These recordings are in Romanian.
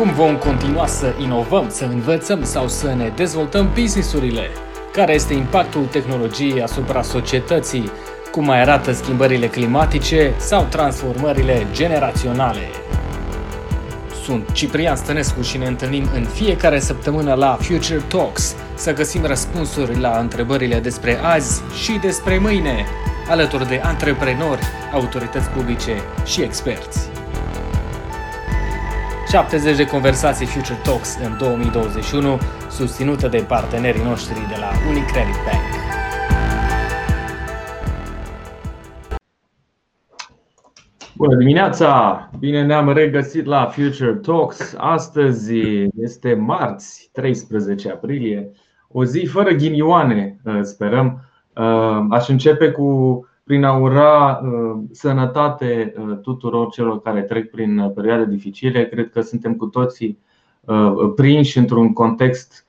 Cum vom continua să inovăm, să învățăm sau să ne dezvoltăm businessurile? Care este impactul tehnologiei asupra societății? Cum mai arată schimbările climatice sau transformările generaționale? Sunt Ciprian Stănescu și ne întâlnim în fiecare săptămână la Future Talks să găsim răspunsuri la întrebările despre azi și despre mâine, alături de antreprenori, autorități publice și experți. 70 de conversații Future Talks în 2021, susținută de partenerii noștri de la Unicredit Bank. Bună dimineața! Bine ne-am regăsit la Future Talks. Astăzi este marți, 13 aprilie, o zi fără ghinioane, sperăm. Aș începe cu prin a ura uh, sănătate uh, tuturor celor care trec prin uh, perioade dificile. Cred că suntem cu toții prinși într-un context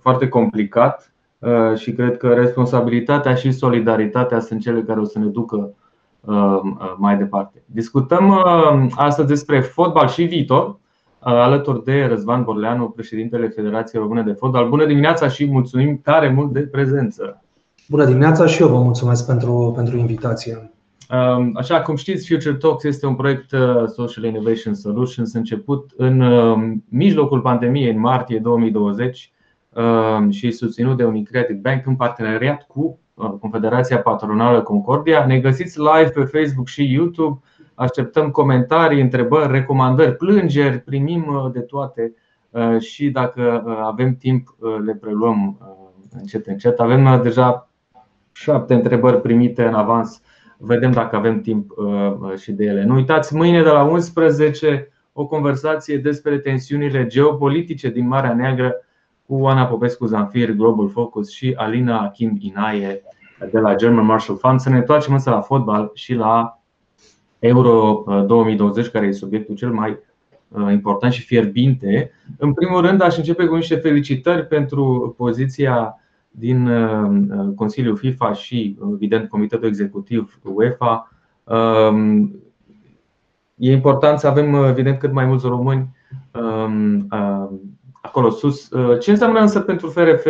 foarte complicat și cred că responsabilitatea și solidaritatea sunt cele care o să ne ducă mai departe. Discutăm astăzi despre fotbal și viitor, alături de Răzvan Borleanu, președintele Federației Române de Fotbal. Bună dimineața și mulțumim tare mult de prezență! Bună dimineața și eu vă mulțumesc pentru, pentru invitație. Um, așa cum știți, Future Talks este un proiect uh, Social Innovation Solutions început în um, mijlocul pandemiei, în martie 2020 um, și susținut de Unicredit Bank în parteneriat cu uh, Confederația Patronală Concordia. Ne găsiți live pe Facebook și YouTube. Așteptăm comentarii, întrebări, recomandări, plângeri, primim uh, de toate și dacă avem timp le preluăm încet încet. Avem deja șapte întrebări primite în avans. Vedem dacă avem timp uh, și de ele. Nu uitați, mâine de la 11 o conversație despre tensiunile geopolitice din Marea Neagră cu Ana Popescu Zanfir, Global Focus și Alina Kim Inaie de la German Marshall Fund. Să ne întoarcem însă la fotbal și la Euro 2020, uh, care e subiectul cel mai uh, important și fierbinte. În primul rând, aș începe cu niște felicitări pentru poziția din uh, uh, Consiliul FIFA și, evident, Comitetul Executiv UEFA. Um, e important să avem, evident, cât mai mulți români um, um, acolo sus. Uh, ce înseamnă însă pentru FRF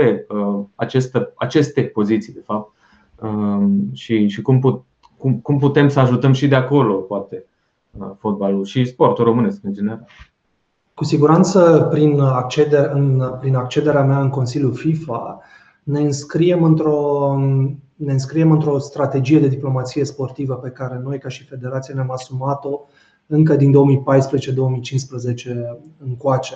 aceste, aceste poziții, de fapt, și, și cum, put, cum, cum putem să ajutăm și de acolo, poate, fotbalul și sportul românesc în general? Cu siguranță, prin, acceder, în, prin accederea mea în Consiliul FIFA, ne înscriem într-o, ne înscriem într-o strategie de diplomație sportivă pe care noi, ca și Federație, ne-am asumat-o încă din 2014-2015 încoace.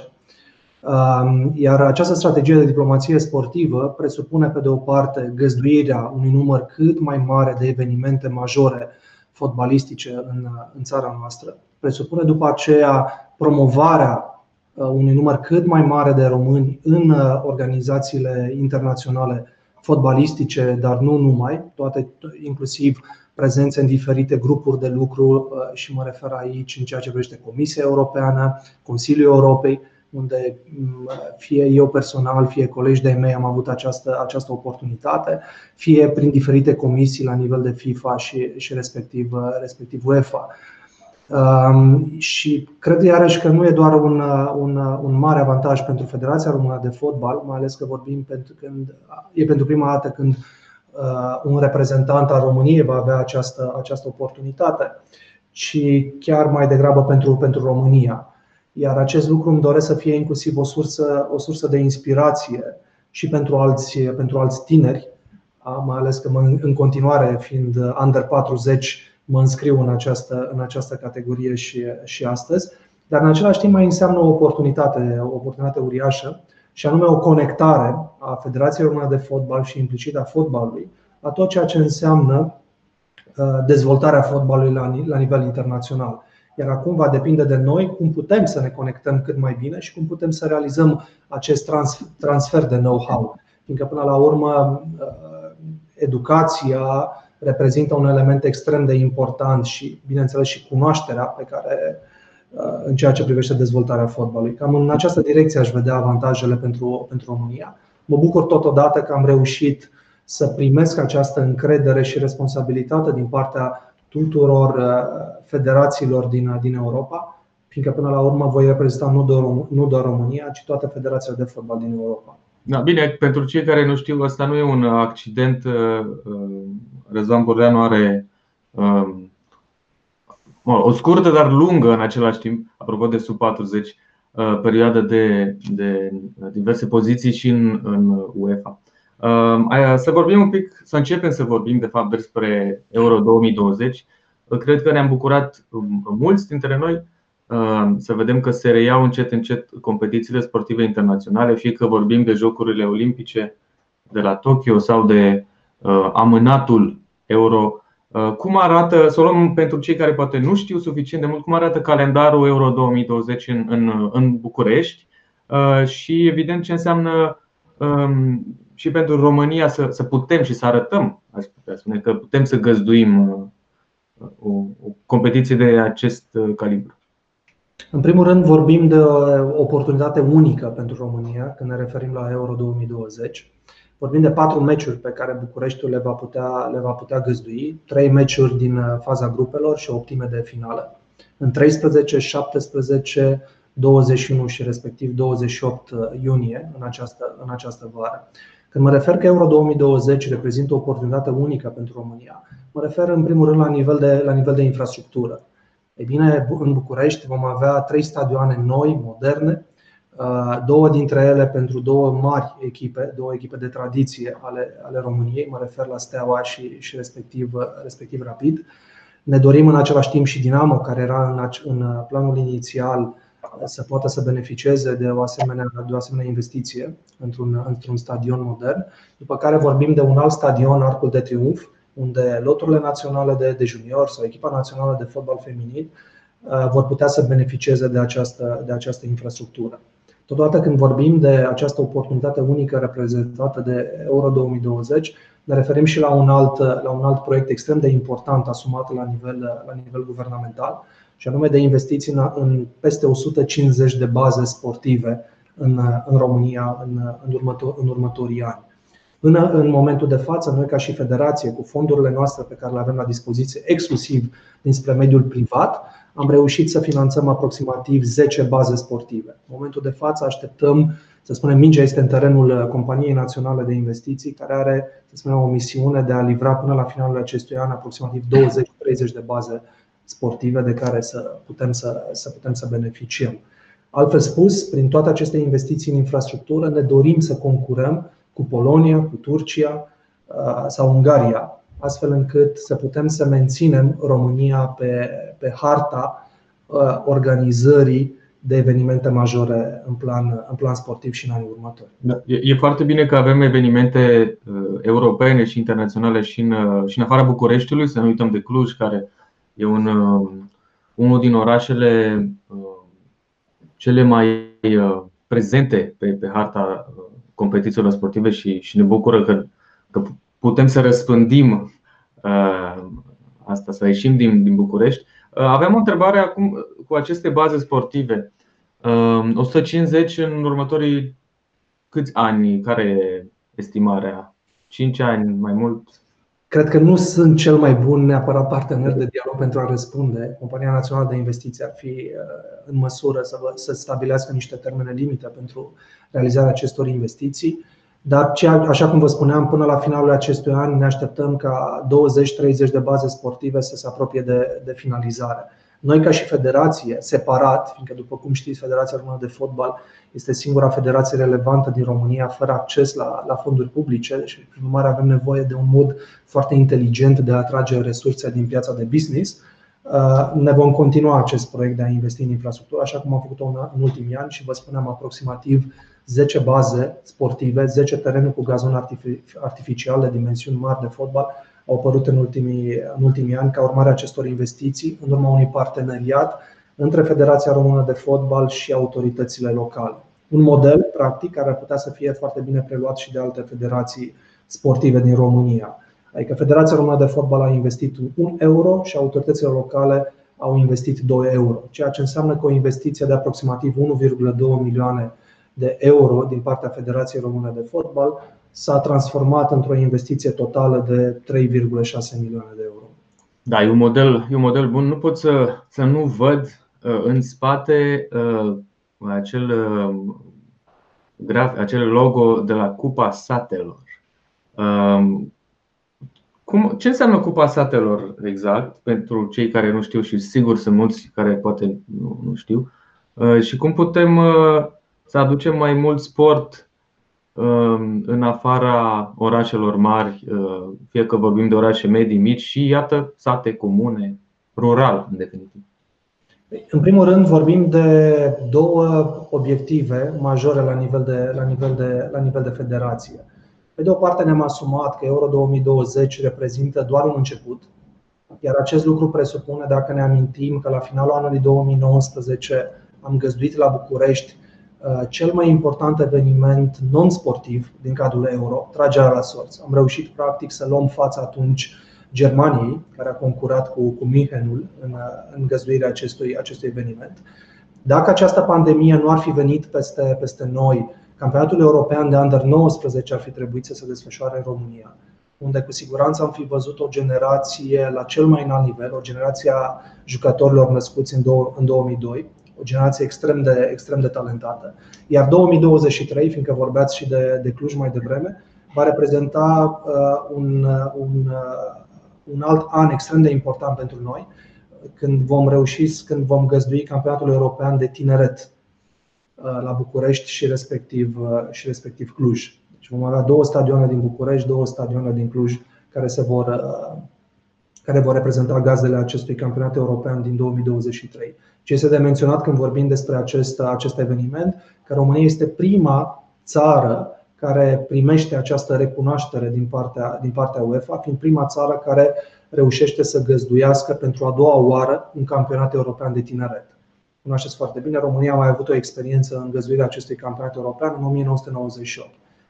Um, iar această strategie de diplomație sportivă presupune, pe de o parte, găzduirea unui număr cât mai mare de evenimente majore fotbalistice în, în țara noastră, presupune după aceea promovarea Uh, unui număr cât mai mare de români în uh, organizațiile internaționale fotbalistice, dar nu numai, toate inclusiv prezențe în diferite grupuri de lucru uh, și mă refer aici în ceea ce privește Comisia Europeană, Consiliul Europei, unde mm, fie eu personal, fie colegi de mei am avut această, această oportunitate, fie prin diferite comisii la nivel de FIFA și, și respectiv, respectiv UEFA. Și cred iarăși că nu e doar un, un, un mare avantaj pentru Federația Română de Fotbal, mai ales că vorbim pentru când e pentru prima dată când uh, un reprezentant al României va avea această, această oportunitate, ci chiar mai degrabă pentru, pentru România. Iar acest lucru îmi doresc să fie inclusiv o sursă, o sursă de inspirație și pentru alți, pentru alți tineri, mai ales că în continuare, fiind under 40, mă înscriu în această, în această categorie și, și astăzi, dar în același timp mai înseamnă o oportunitate, o oportunitate uriașă și anume o conectare a Federației Române de Fotbal și implicit a fotbalului la tot ceea ce înseamnă uh, dezvoltarea fotbalului la, la nivel internațional. Iar acum va depinde de noi cum putem să ne conectăm cât mai bine și cum putem să realizăm acest transfer de know-how. Fiindcă, până la urmă, uh, educația, reprezintă un element extrem de important și, bineînțeles, și cunoașterea pe care uh, în ceea ce privește dezvoltarea fotbalului. Cam în această direcție aș vedea avantajele pentru, pentru România. Mă bucur totodată că am reușit să primesc această încredere și responsabilitate din partea tuturor uh, federațiilor din, din Europa, fiindcă până la urmă voi reprezenta nu doar, nu doar România, ci toate federațiile de fotbal din Europa. Da, bine, pentru cei care nu știu, ăsta nu e un accident. Răzvan Bordeanu are um, o scurtă, dar lungă în același timp, apropo de sub 40, perioadă de, de diverse poziții și în, în UEFA. Să vorbim un pic, să începem să vorbim de fapt despre Euro 2020. Cred că ne-am bucurat mulți dintre noi să vedem că se reiau încet încet competițiile sportive internaționale, fie că vorbim de Jocurile Olimpice de la Tokyo sau de amânatul Euro. Cum arată, să o luăm pentru cei care poate nu știu suficient de mult, cum arată calendarul Euro 2020 în, în, în București și evident ce înseamnă și pentru România să, să putem și să arătăm, aș putea spune, că putem să găzduim o, o competiție de acest calibru. În primul rând vorbim de o oportunitate unică pentru România când ne referim la Euro 2020. Vorbim de patru meciuri pe care Bucureștiul le va putea, le va putea găzdui, trei meciuri din faza grupelor și o optime de finală. În 13, 17, 21 și respectiv 28 iunie în această, în această vară. Când mă refer că Euro 2020 reprezintă o oportunitate unică pentru România, mă refer în primul rând la nivel de, la nivel de infrastructură. Ei bine, în București vom avea trei stadioane noi, moderne, uh, două dintre ele pentru două mari echipe, două echipe de tradiție ale, ale României, mă refer la Steaua și, și respectiv, respectiv Rapid. Ne dorim în același timp și Dinamo, care era în, în planul inițial să poată să beneficieze de o asemenea, de o asemenea investiție într-un, într-un stadion modern. După care vorbim de un alt stadion, Arcul de Triunf, unde loturile naționale de, de junior sau echipa națională de fotbal feminin uh, vor putea să beneficieze de această, de această infrastructură. Totodată când vorbim de această oportunitate unică reprezentată de Euro 2020, ne referim și la un alt, la un alt proiect extrem de important asumat la nivel, la nivel guvernamental, și anume de investiții în, în peste 150 de baze sportive în, în România în, în, următor, în următorii ani. Până în momentul de față, noi ca și federație, cu fondurile noastre pe care le avem la dispoziție exclusiv dinspre mediul privat, am reușit să finanțăm aproximativ 10 baze sportive. În momentul de față așteptăm, să spunem, mingea este în terenul Companiei Naționale de Investiții, care are, să spunem, o misiune de a livra până la finalul acestui an aproximativ 20-30 de baze sportive de care să putem să, să putem să beneficiem. Altfel spus, prin toate aceste investiții în infrastructură, ne dorim să concurăm cu Polonia, cu Turcia uh, sau Ungaria, astfel încât să putem să menținem România pe, pe harta uh, organizării de evenimente majore în plan, în plan sportiv și în anii următori. Da, e, e foarte bine că avem evenimente uh, europene și internaționale și în, uh, și în afara Bucureștiului, să nu uităm de Cluj, care e un, uh, unul din orașele uh, cele mai uh, prezente pe, pe harta competițiilor sportive și, și ne bucură că, că putem să răspândim asta, să ieșim din, din București. Aveam o întrebare acum cu aceste baze sportive. 150 în următorii câți ani? Care e estimarea? 5 ani, mai mult? Cred că nu sunt cel mai bun neapărat partener de dialog pentru a răspunde. Compania Națională de Investiții ar fi uh, în măsură să, vă, să stabilească niște termene limite pentru realizarea acestor investiții. Dar, așa cum vă spuneam, până la finalul acestui an ne așteptăm ca 20-30 de baze sportive să se apropie de, de finalizare. Noi, ca și federație, separat, fiindcă, după cum știți, Federația Română de Fotbal este singura federație relevantă din România fără acces la, la fonduri publice și, prin urmare, avem nevoie de un mod foarte inteligent de a atrage resurse din piața de business. Uh, ne vom continua acest proiect de a investi în infrastructură, așa cum am făcut-o în ultimii ani și vă spuneam aproximativ 10 baze sportive, 10 terenuri cu gazon artificial de dimensiuni mari de fotbal au apărut în ultimii, în ultimii ani ca urmare a acestor investiții, în urma unui parteneriat între Federația Română de Fotbal și autoritățile locale. Un model, practic, care ar putea să fie foarte bine preluat și de alte federații sportive din România. Adică Federația Română de Fotbal a investit 1 euro și autoritățile locale au investit 2 euro, ceea ce înseamnă că o investiție de aproximativ 1,2 milioane de euro din partea Federației Române de Fotbal s-a transformat într-o investiție totală de 3,6 milioane de euro. Da, e un model, e un model bun. Nu pot să, să nu văd în spate acel, graf, acel logo de la Cupa Satelor. Cum, ce înseamnă Cupa Satelor exact pentru cei care nu știu și sigur sunt mulți care poate nu, nu știu și cum putem să aducem mai mult sport um, în afara orașelor mari, uh, fie că vorbim de orașe medii, mici și iată sate comune, rural în definitiv. În primul rând vorbim de două obiective majore la nivel de, la nivel de, la nivel de federație. Pe de o parte ne-am asumat că Euro 2020 reprezintă doar un început, iar acest lucru presupune, dacă ne amintim, că la finalul anului 2019 am găzduit la București Uh, cel mai important eveniment non-sportiv din cadrul euro, tragerea la sorți. Am reușit practic să luăm fața atunci Germaniei, care a concurat cu, cu Münchenul în, uh, în găzduirea acestui, acestui eveniment. Dacă această pandemie nu ar fi venit peste, peste noi, campionatul european de under 19 ar fi trebuit să se desfășoare în România, unde cu siguranță am fi văzut o generație la cel mai înalt nivel, o generație a jucătorilor născuți în 2002, o generație extrem de, extrem de talentată. Iar 2023, fiindcă vorbeați și de, de Cluj mai devreme, va reprezenta uh, un, uh, un, uh, un alt an extrem de important pentru noi, când vom reuși, când vom găzdui campionatul european de tineret uh, la București și respectiv, uh, și respectiv Cluj. Deci vom avea două stadioane din București, două stadioane din Cluj care se vor uh, care vor reprezenta gazele acestui campionat european din 2023. Ce este de menționat când vorbim despre acest, acest eveniment, că România este prima țară care primește această recunoaștere din partea, din partea UEFA, fiind prima țară care reușește să găzduiască pentru a doua oară un campionat european de tineret. Cunoașteți foarte bine, România a mai avut o experiență în găzduirea acestui campionat european în 1998.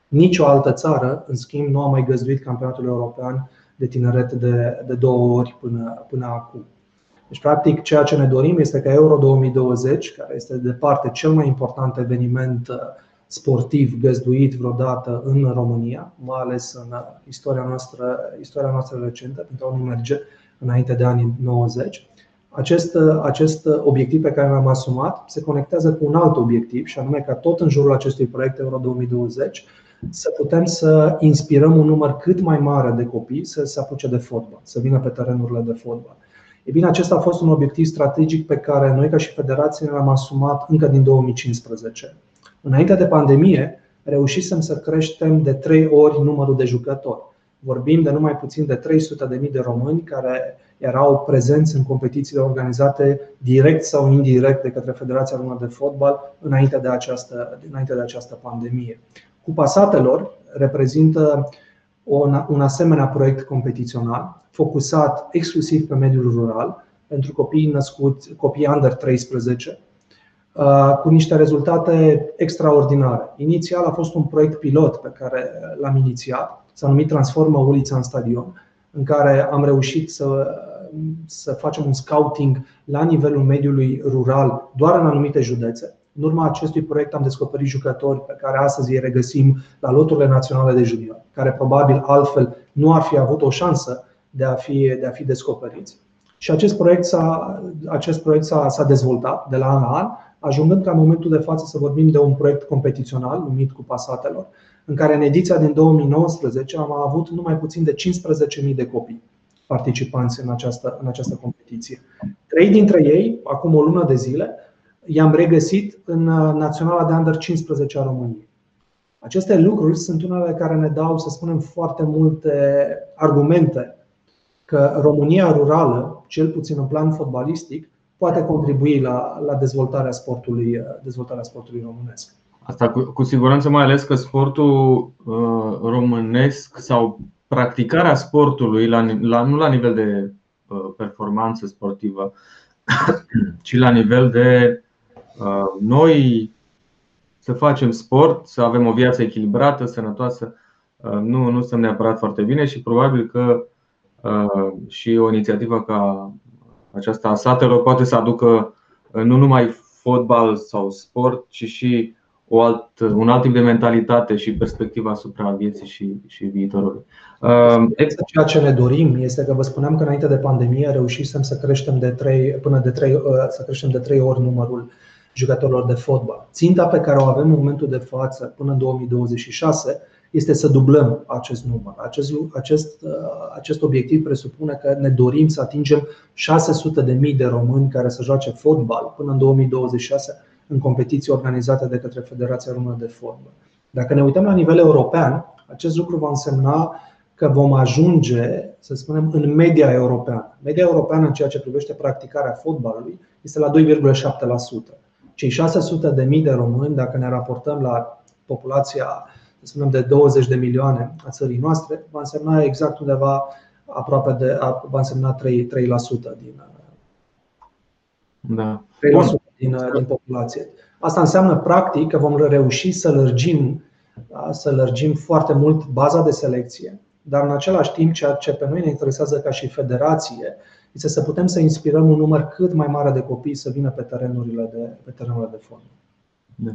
Nici o altă țară, în schimb, nu a mai găzduit campionatul european de tineret de, de două ori până, până acum. Deci, practic, ceea ce ne dorim este ca Euro 2020, care este de departe cel mai important eveniment uh, sportiv găzduit vreodată în România, mai ales în uh, istoria noastră, istoria noastră recentă, pentru a nu merge înainte de anii 90. Acest, uh, acest obiectiv pe care l-am asumat se conectează cu un alt obiectiv, și anume ca tot în jurul acestui proiect Euro 2020 să putem să inspirăm un număr cât mai mare de copii să se apuce de fotbal, să vină pe terenurile de fotbal. E bine, acesta a fost un obiectiv strategic pe care noi, ca și federație, l-am asumat încă din 2015. Înainte de pandemie, reușisem să creștem de trei ori numărul de jucători. Vorbim de numai puțin de 300.000 de români care erau prezenți în competițiile organizate direct sau indirect de către Federația Română de Fotbal înainte de această, înainte de această pandemie. Cupa Satelor reprezintă un asemenea proiect competițional focusat exclusiv pe mediul rural pentru copii născuți, copii under 13, uh, cu niște rezultate extraordinare. Inițial a fost un proiect pilot pe care l-am inițiat, s-a numit Transformă ulița în stadion, în care am reușit să, să facem un scouting la nivelul mediului rural doar în anumite județe în urma acestui proiect am descoperit jucători pe care astăzi îi regăsim la loturile naționale de junior, care probabil altfel nu ar fi avut o șansă de a fi, de a fi descoperiți. Și acest proiect, s-a, acest proiect s-a, s-a dezvoltat de la an la an, ajungând ca în momentul de față să vorbim de un proiect competițional numit cu Pasatelor, în care în ediția din 2019 am avut numai puțin de 15.000 de copii participanți în această, în această competiție. Trei dintre ei, acum o lună de zile, i-am regăsit în uh, Naționala de Under 15 a României. Aceste lucruri sunt unele care ne dau, să spunem, foarte multe argumente că România rurală, cel puțin în plan fotbalistic, poate contribui la, la dezvoltarea, sportului, uh, dezvoltarea sportului românesc. Asta cu, cu siguranță, mai ales că sportul uh, românesc sau practicarea sportului, la, la, nu la nivel de uh, performanță sportivă, ci la nivel de Uh, noi să facem sport, să avem o viață echilibrată, sănătoasă, uh, nu, nu stăm neapărat foarte bine și probabil că uh, și o inițiativă ca aceasta a satelor poate să aducă nu numai fotbal sau sport, ci și o alt, un alt tip de mentalitate și perspectivă asupra vieții și, și viitorului. Ceea ce ne dorim este că vă spuneam că înainte de pandemie reușisem să creștem de 3, până de 3, să creștem de 3 ori numărul jucătorilor de fotbal. Ținta pe care o avem în momentul de față până în 2026 este să dublăm acest număr. Acest, acest, uh, acest obiectiv presupune că ne dorim să atingem 600 de mii de români care să joace fotbal până în 2026 în competiții organizate de către Federația Română de Fotbal. Dacă ne uităm la nivel european, acest lucru va însemna că vom ajunge, să spunem, în media europeană. Media europeană în ceea ce privește practicarea fotbalului este la 2,7%. Cei 600 de mii de români, dacă ne raportăm la populația să spunem, de 20 de milioane a țării noastre, va însemna exact undeva aproape de, va însemna 3%, 3% din, da. 3% din, din populație. Asta înseamnă practic că vom reuși să lărgim, da, să lărgim foarte mult baza de selecție, dar în același timp ceea ce pe noi ne interesează ca și federație este să putem să inspirăm un număr cât mai mare de copii să vină pe terenurile de, pe terenurile de fotbal. Da.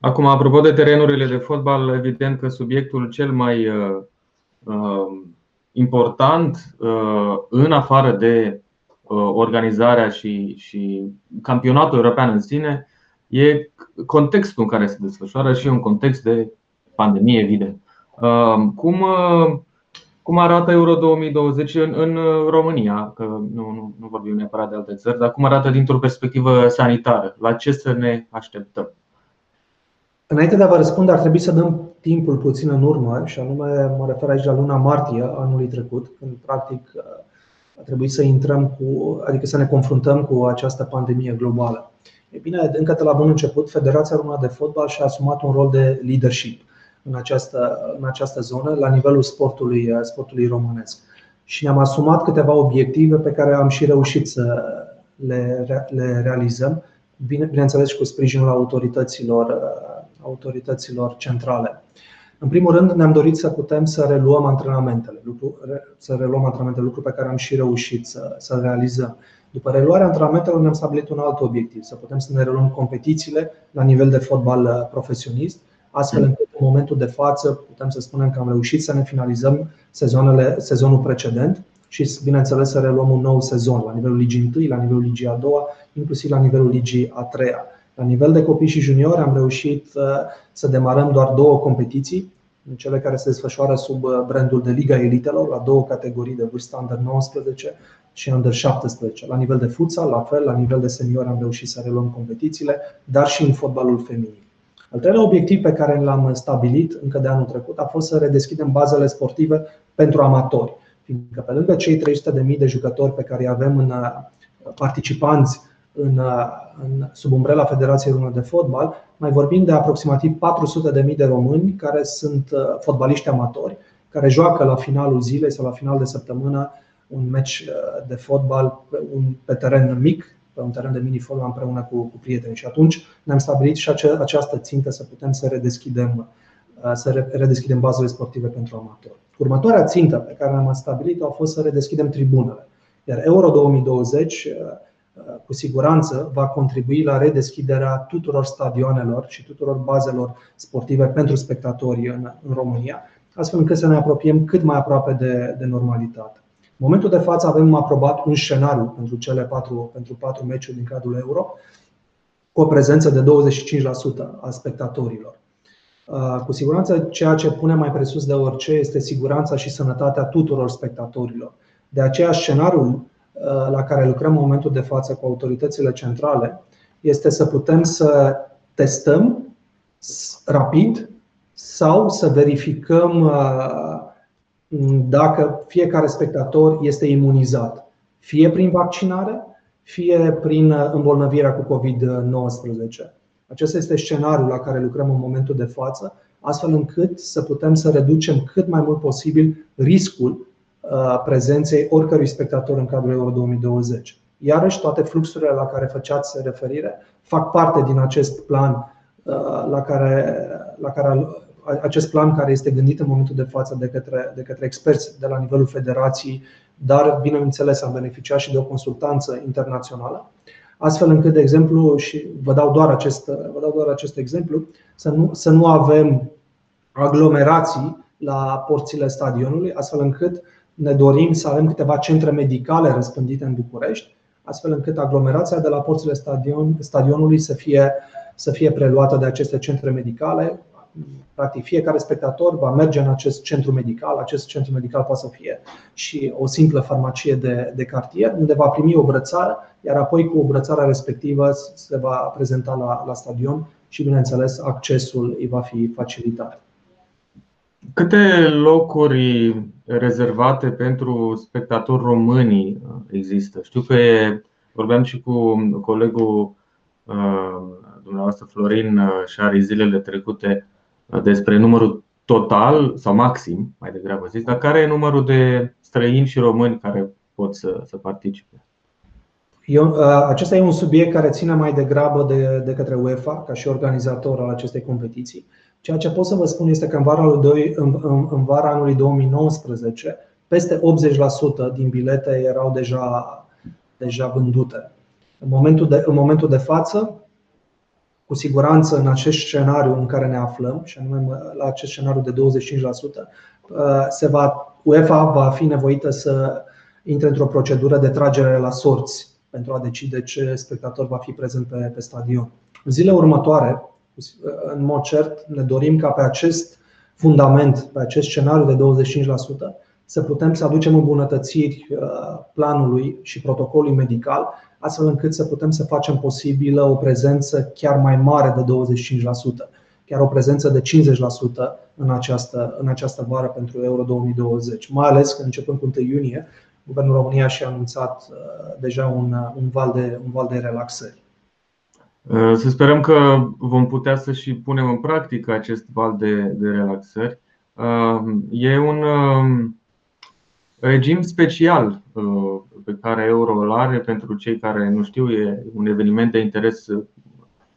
Acum, apropo de terenurile de fotbal, evident că subiectul cel mai uh, uh important, uh, în afară de uh, organizarea și, și campionatul european în sine, e contextul în care se desfășoară și un context de pandemie, evident. Uh, cum, uh, cum arată Euro 2020 în, în România? Că nu, nu, nu vorbim neapărat de alte țări, dar cum arată dintr-o perspectivă sanitară? La ce să ne așteptăm? Înainte de a vă răspunde, ar trebui să dăm timpul puțin în urmă, și anume mă refer aici la luna martie anului trecut, când practic a trebuit să intrăm cu, adică să ne confruntăm cu această pandemie globală. E bine, încă de la bun început, Federația Română de Fotbal și-a asumat un rol de leadership în această, în această zonă, la nivelul sportului, sportului românesc. Și ne-am asumat câteva obiective pe care am și reușit să le, le realizăm, bine, bineînțeles și cu sprijinul autorităților autorităților centrale. În primul rând, ne-am dorit să putem să reluăm antrenamentele, lucru, să reluăm antrenamentele, lucru pe care am și reușit să, să realizăm. După reluarea antrenamentelor ne-am stabilit un alt obiectiv, să putem să ne reluăm competițiile la nivel de fotbal uh, profesionist, astfel încât în momentul de față putem să spunem că am reușit să ne finalizăm sezoanele, sezonul precedent și, bineînțeles, să reluăm un nou sezon la nivelul ligii 1, la nivelul ligii a doua, inclusiv la nivelul ligii a treia. La nivel de copii și juniori am reușit uh, să demarăm doar două competiții, cele care se desfășoară sub uh, brandul de Liga Elitelor, la două categorii de vârstă Under 19 și Under 17. La nivel de futsal, la fel, la nivel de seniori am reușit să reluăm competițiile, dar și în fotbalul feminin. Al treilea obiectiv pe care l-am stabilit încă de anul trecut a fost să redeschidem bazele sportive pentru amatori. Fiindcă pe lângă cei 300.000 de jucători pe care îi avem în uh, participanți în, în, sub umbrela Federației Române de Fotbal, mai vorbim de aproximativ 400.000 de români care sunt uh, fotbaliști amatori, care joacă la finalul zilei sau la final de săptămână un meci uh, de fotbal pe, un, pe teren mic, pe un teren de mini-fotbal împreună cu, cu prieteni. Și atunci ne-am stabilit și ace, această țintă să putem să redeschidem, uh, să redeschidem bazele sportive pentru amatori. Următoarea țintă pe care ne-am stabilit a fost să redeschidem tribunele. Iar Euro 2020 cu siguranță va contribui la redeschiderea tuturor stadionelor și tuturor bazelor sportive pentru spectatori în, în România, astfel încât să ne apropiem cât mai aproape de, de normalitate. În momentul de față avem aprobat un scenariu pentru cele patru, pentru patru meciuri din cadrul Euro, cu o prezență de 25% a spectatorilor. Cu siguranță, ceea ce pune mai presus de orice este siguranța și sănătatea tuturor spectatorilor. De aceea, scenariul Uh, la care lucrăm în momentul de față cu autoritățile centrale este să putem să testăm rapid sau să verificăm uh, dacă fiecare spectator este imunizat, fie prin vaccinare, fie prin uh, îmbolnăvirea cu COVID-19. Acesta este scenariul la care lucrăm în momentul de față, astfel încât să putem să reducem cât mai mult posibil riscul prezenței oricărui spectator în cadrul Euro 2020. Iarăși, toate fluxurile la care făceați referire fac parte din acest plan la care, la care acest plan care este gândit în momentul de față de către, de către experți de la nivelul federației, dar, bineînțeles, am beneficiat și de o consultanță internațională. astfel încât, de exemplu, și vă dau doar acest, vă dau doar acest exemplu, să nu, să nu avem aglomerații la porțile stadionului, astfel încât ne dorim să avem câteva centre medicale răspândite în București, astfel încât aglomerația de la porțile stadion, stadionului să fie, să fie preluată de aceste centre medicale. Practic, fiecare spectator va merge în acest centru medical. Acest centru medical poate să fie și o simplă farmacie de, de cartier, unde va primi o brățară, iar apoi cu brățara respectivă se va prezenta la, la stadion și, bineînțeles, accesul îi va fi facilitat. Câte locuri rezervate pentru spectatori români există? Știu că e, vorbeam și cu colegul uh, dumneavoastră Florin uh, Șari zilele trecute uh, despre numărul total sau maxim, mai degrabă zis, dar care e numărul de străini și români care pot să, să participe? Eu, acesta e un subiect care ține mai degrabă de, de către UEFA ca și organizator al acestei competiții. Ceea ce pot să vă spun este că în vara, lui, în, în, în vara anului 2019, peste 80% din bilete erau deja, deja vândute. În momentul, de, în momentul de față, cu siguranță în acest scenariu în care ne aflăm, și anume la acest scenariu de 25%, se va, UEFA va fi nevoită să intre într-o procedură de tragere la sorți pentru a decide ce spectator va fi prezent pe, pe stadion. În zilele următoare, în mod cert, ne dorim ca pe acest fundament, pe acest scenariu de 25%, să putem să aducem îmbunătățiri uh, planului și protocolului medical, astfel încât să putem să facem posibilă o prezență chiar mai mare de 25%, chiar o prezență de 50% în această, în această vară pentru Euro 2020, mai ales că începând cu 1 iunie, Guvernul României și-a anunțat uh, deja un, un, val de, un val de relaxări. Uh, să sperăm că vom putea să și punem în practică acest val de, de relaxări. Uh, e un um, regim special uh, pe care Euro îl are pentru cei care nu știu, e un eveniment de interes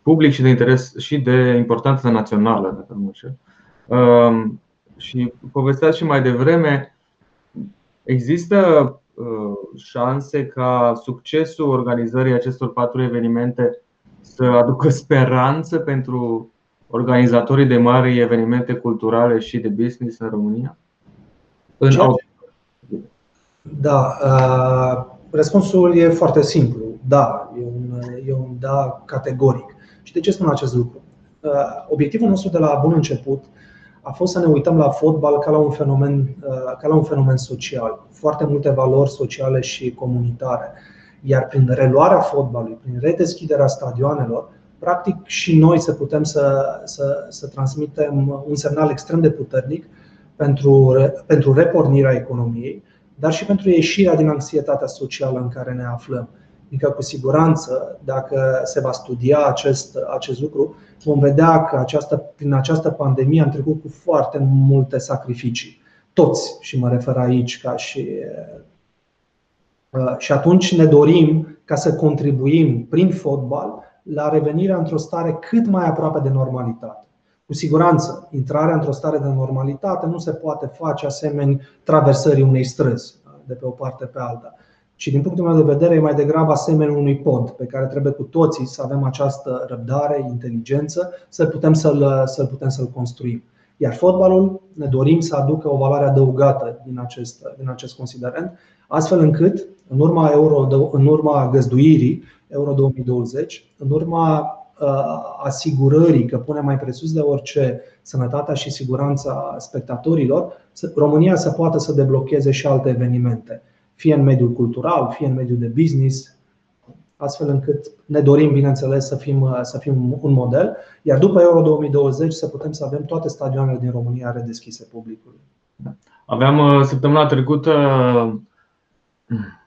public și de interes și de importanță națională, dacă nu știu. Um, și povesteați și mai devreme, există șanse ca succesul organizării acestor patru evenimente să aducă speranță pentru organizatorii de mari evenimente culturale și de business în România? În da, uh, răspunsul e foarte simplu. Da, e un, e un da categoric. Și de ce spun acest lucru? Uh, obiectivul nostru de la bun început a fost să ne uităm la fotbal ca la un fenomen, uh, ca la un fenomen social, foarte multe valori sociale și comunitare. Iar prin reluarea fotbalului, prin redeschiderea stadioanelor, practic și noi să putem să, să, să transmitem un semnal extrem de puternic pentru, pentru repornirea economiei, dar și pentru ieșirea din anxietatea socială în care ne aflăm. Adică, cu siguranță, dacă se va studia acest, acest lucru, vom vedea că această, prin această pandemie am trecut cu foarte multe sacrificii. Toți, și mă refer aici ca și Uh, și atunci ne dorim ca să contribuim prin fotbal la revenirea într-o stare cât mai aproape de normalitate. Cu siguranță, intrarea într-o stare de normalitate nu se poate face asemeni traversării unei străzi uh, de pe o parte pe alta, ci din punctul meu de vedere e mai degrabă asemenea unui pod pe care trebuie cu toții să avem această răbdare, inteligență, să putem să-l, să putem să-l construim. Iar fotbalul ne dorim să aducă o valoare adăugată din acest, din acest considerent, astfel încât în urma, euro, în urma găzduirii Euro 2020, în urma uh, asigurării că pune mai presus de orice sănătatea și siguranța spectatorilor, România să poată să deblocheze și alte evenimente, fie în mediul cultural, fie în mediul de business, astfel încât ne dorim, bineînțeles, să fim, uh, să fim un model, iar după Euro 2020 să putem să avem toate stadioanele din România redeschise publicului. Aveam uh, săptămâna trecută Uh, cu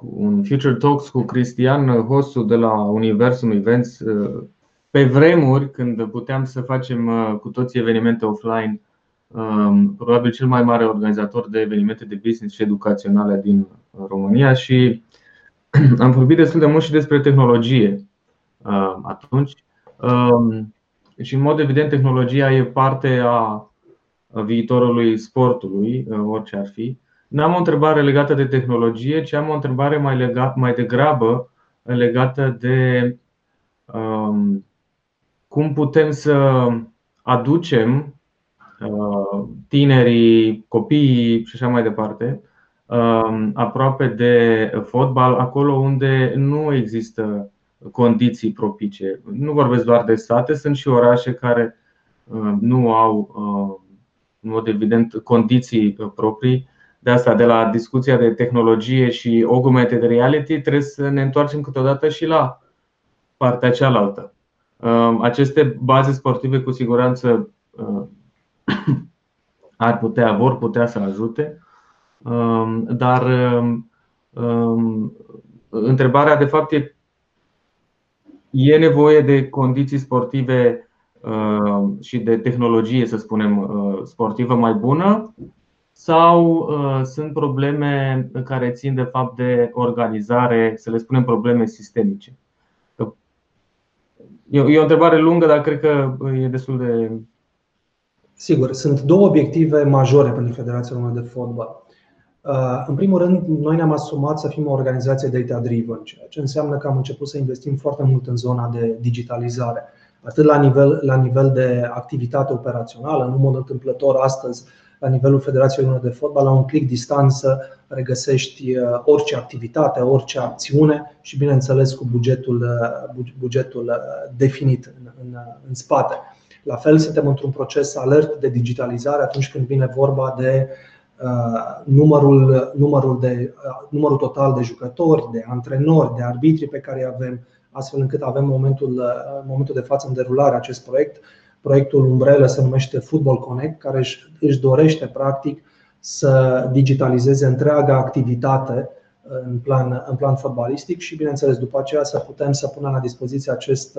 un Future Talks cu Cristian, hostul de la Universum Events, uh, pe vremuri când puteam să facem uh, cu toții evenimente offline, um, probabil cel mai mare organizator de evenimente de business și educaționale din România și am vorbit destul de mult și despre tehnologie atunci. Um, și în mod evident tehnologia e parte a viitorului sportului, orice ar fi. Nu am o întrebare legată de tehnologie, ci am o întrebare mai, legat, mai degrabă legată de cum putem să aducem tinerii, copiii și așa mai departe aproape de fotbal, acolo unde nu există condiții propice. Nu vorbesc doar de state, sunt și orașe care nu au, în mod evident, condiții proprii. De asta, de la discuția de tehnologie și augmented reality, trebuie să ne întoarcem câteodată și la partea cealaltă. Aceste baze sportive, cu siguranță, ar putea, vor putea să ajute, dar întrebarea de fapt e E nevoie de condiții sportive uh, și de tehnologie, să spunem, uh, sportivă mai bună sau uh, sunt probleme care țin de fapt de organizare, să le spunem probleme sistemice? E o întrebare lungă, dar cred că e destul de. Sigur, sunt două obiective majore pentru Federația Română de Fotbal. Uh, în primul rând, noi ne-am asumat să fim o organizație data-driven, ceea ce înseamnă că am început să investim foarte mult în zona de digitalizare, atât la nivel, la nivel de activitate operațională, în mod întâmplător astăzi, la nivelul Federației Române de Fotbal, la un click distanță regăsești uh, orice activitate, orice acțiune și, bineînțeles, cu bugetul, uh, bugetul definit în, în, în spate. La fel, suntem într-un proces alert de digitalizare atunci când vine vorba de uh, Uh, numărul, numărul, de, uh, numărul total de jucători, de antrenori, de arbitri pe care îi avem, astfel încât avem momentul, uh, momentul de față în derulare acest proiect. Proiectul umbrelă se numește Football Connect, care își, își dorește practic să digitalizeze întreaga activitate în plan, în plan fotbalistic și, bineînțeles, după aceea să putem să punem la dispoziție acest,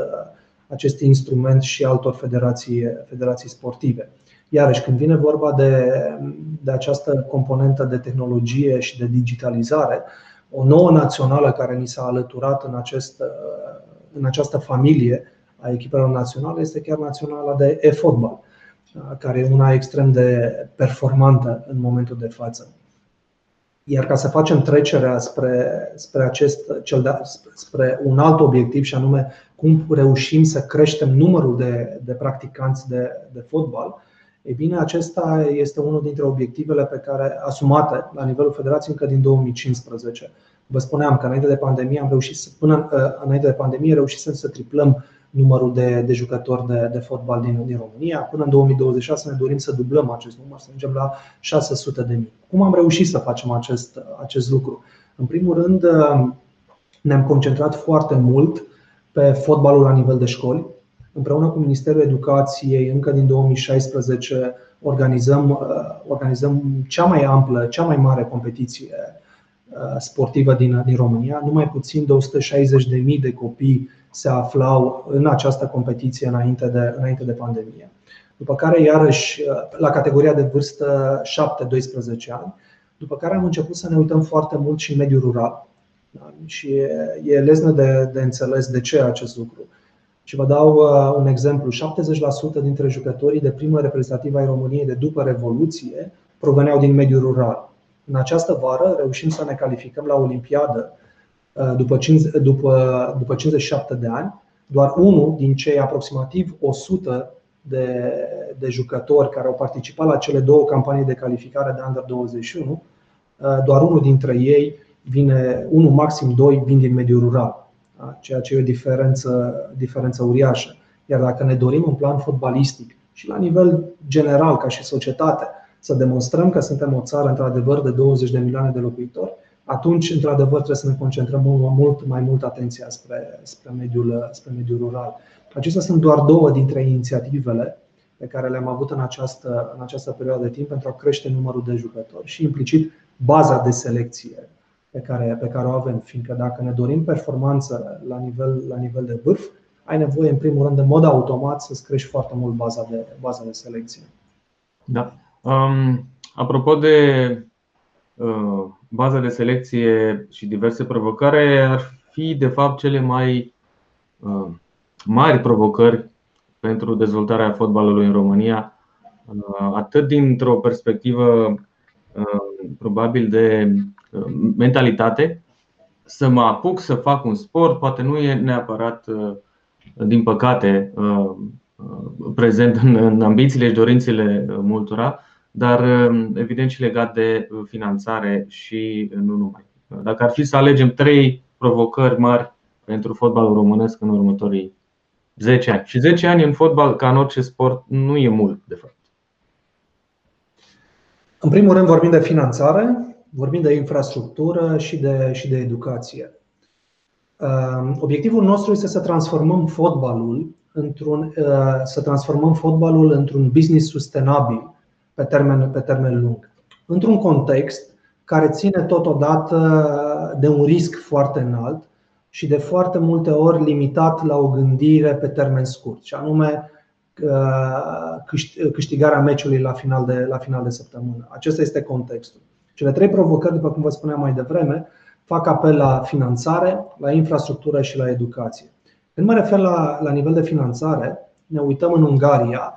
acest instrument și altor federații, federații sportive. Iarăși, când vine vorba de, de această componentă de tehnologie și de digitalizare, o nouă națională care ni s-a alăturat în, acest, în această familie a echipelor naționale este chiar naționala de e-fotbal, care e una extrem de performantă în momentul de față. Iar ca să facem trecerea spre, spre, acest, cel de, spre un alt obiectiv, și anume cum reușim să creștem numărul de, de practicanți de, de fotbal, ei bine, acesta este unul dintre obiectivele pe care asumate la nivelul Federației încă din 2015. Vă spuneam că înainte de pandemie am reușit să, până uh, înainte de pandemie reușisem să triplăm numărul de, de jucători de, de fotbal din, din România. Până în 2026 ne dorim să dublăm acest număr, să ajungem la 600 de mii. Cum am reușit să facem acest, acest lucru? În primul rând, uh, ne-am concentrat foarte mult pe fotbalul la nivel de școli împreună cu Ministerul Educației, încă din 2016, organizăm, uh, organizăm cea mai amplă, cea mai mare competiție uh, sportivă din, din România. Numai puțin de 160.000 de copii se aflau în această competiție înainte de, înainte de pandemie. După care, iarăși, uh, la categoria de vârstă 7-12 ani, după care am început să ne uităm foarte mult și în mediul rural. Da? Și e, e leznă de, de înțeles de ce acest lucru. Și vă dau uh, un exemplu. 70% dintre jucătorii de primă reprezentativă ai României de după Revoluție proveneau din mediul rural. În această vară reușim să ne calificăm la Olimpiadă uh, după, 50, după, după 57 de ani. Doar unul din cei aproximativ 100 de, de jucători care au participat la cele două campanii de calificare de Under 21, uh, doar unul dintre ei vine, unul maxim doi vin din mediul rural. Da? ceea ce e o diferență, diferență uriașă. Iar dacă ne dorim un plan fotbalistic și la nivel general, ca și societate, să demonstrăm că suntem o țară într-adevăr de 20 de milioane de locuitori, atunci, într-adevăr, trebuie să ne concentrăm mult, mai mult atenția spre, spre, mediul, spre mediul rural. Acestea sunt doar două dintre inițiativele pe care le-am avut în această, în această perioadă de timp pentru a crește numărul de jucători și implicit baza de selecție pe care, pe care o avem. Fiindcă dacă ne dorim performanță la nivel, la nivel de vârf, ai nevoie, în primul rând, în mod automat să-ți crești foarte mult baza de, baza de selecție. Da. Um, apropo de uh, baza de selecție și diverse provocare, ar fi, de fapt, cele mai uh, mari provocări pentru dezvoltarea fotbalului în România, uh, atât dintr-o perspectivă uh, probabil de mentalitate, să mă apuc să fac un sport, poate nu e neapărat, din păcate, prezent în ambițiile și dorințele multora, dar evident și legat de finanțare și nu numai. Dacă ar fi să alegem trei provocări mari pentru fotbalul românesc în următorii 10 ani. Și 10 ani în fotbal, ca în orice sport, nu e mult, de fapt. În primul rând vorbim de finanțare, vorbim de infrastructură și de, și de educație. Ehm, obiectivul nostru este să transformăm fotbalul într-un, eh, să transformăm fotbalul într-un business sustenabil pe termen, pe termen lung. Într-un context care ține totodată de un risc foarte înalt și de foarte multe ori limitat la o gândire pe termen scurt, și anume câștigarea meciului la final de, la final de săptămână. Acesta este contextul. Cele trei provocări, după cum vă spuneam mai devreme, fac apel la finanțare, la infrastructură și la educație. Când mă refer la, la nivel de finanțare, ne uităm în Ungaria.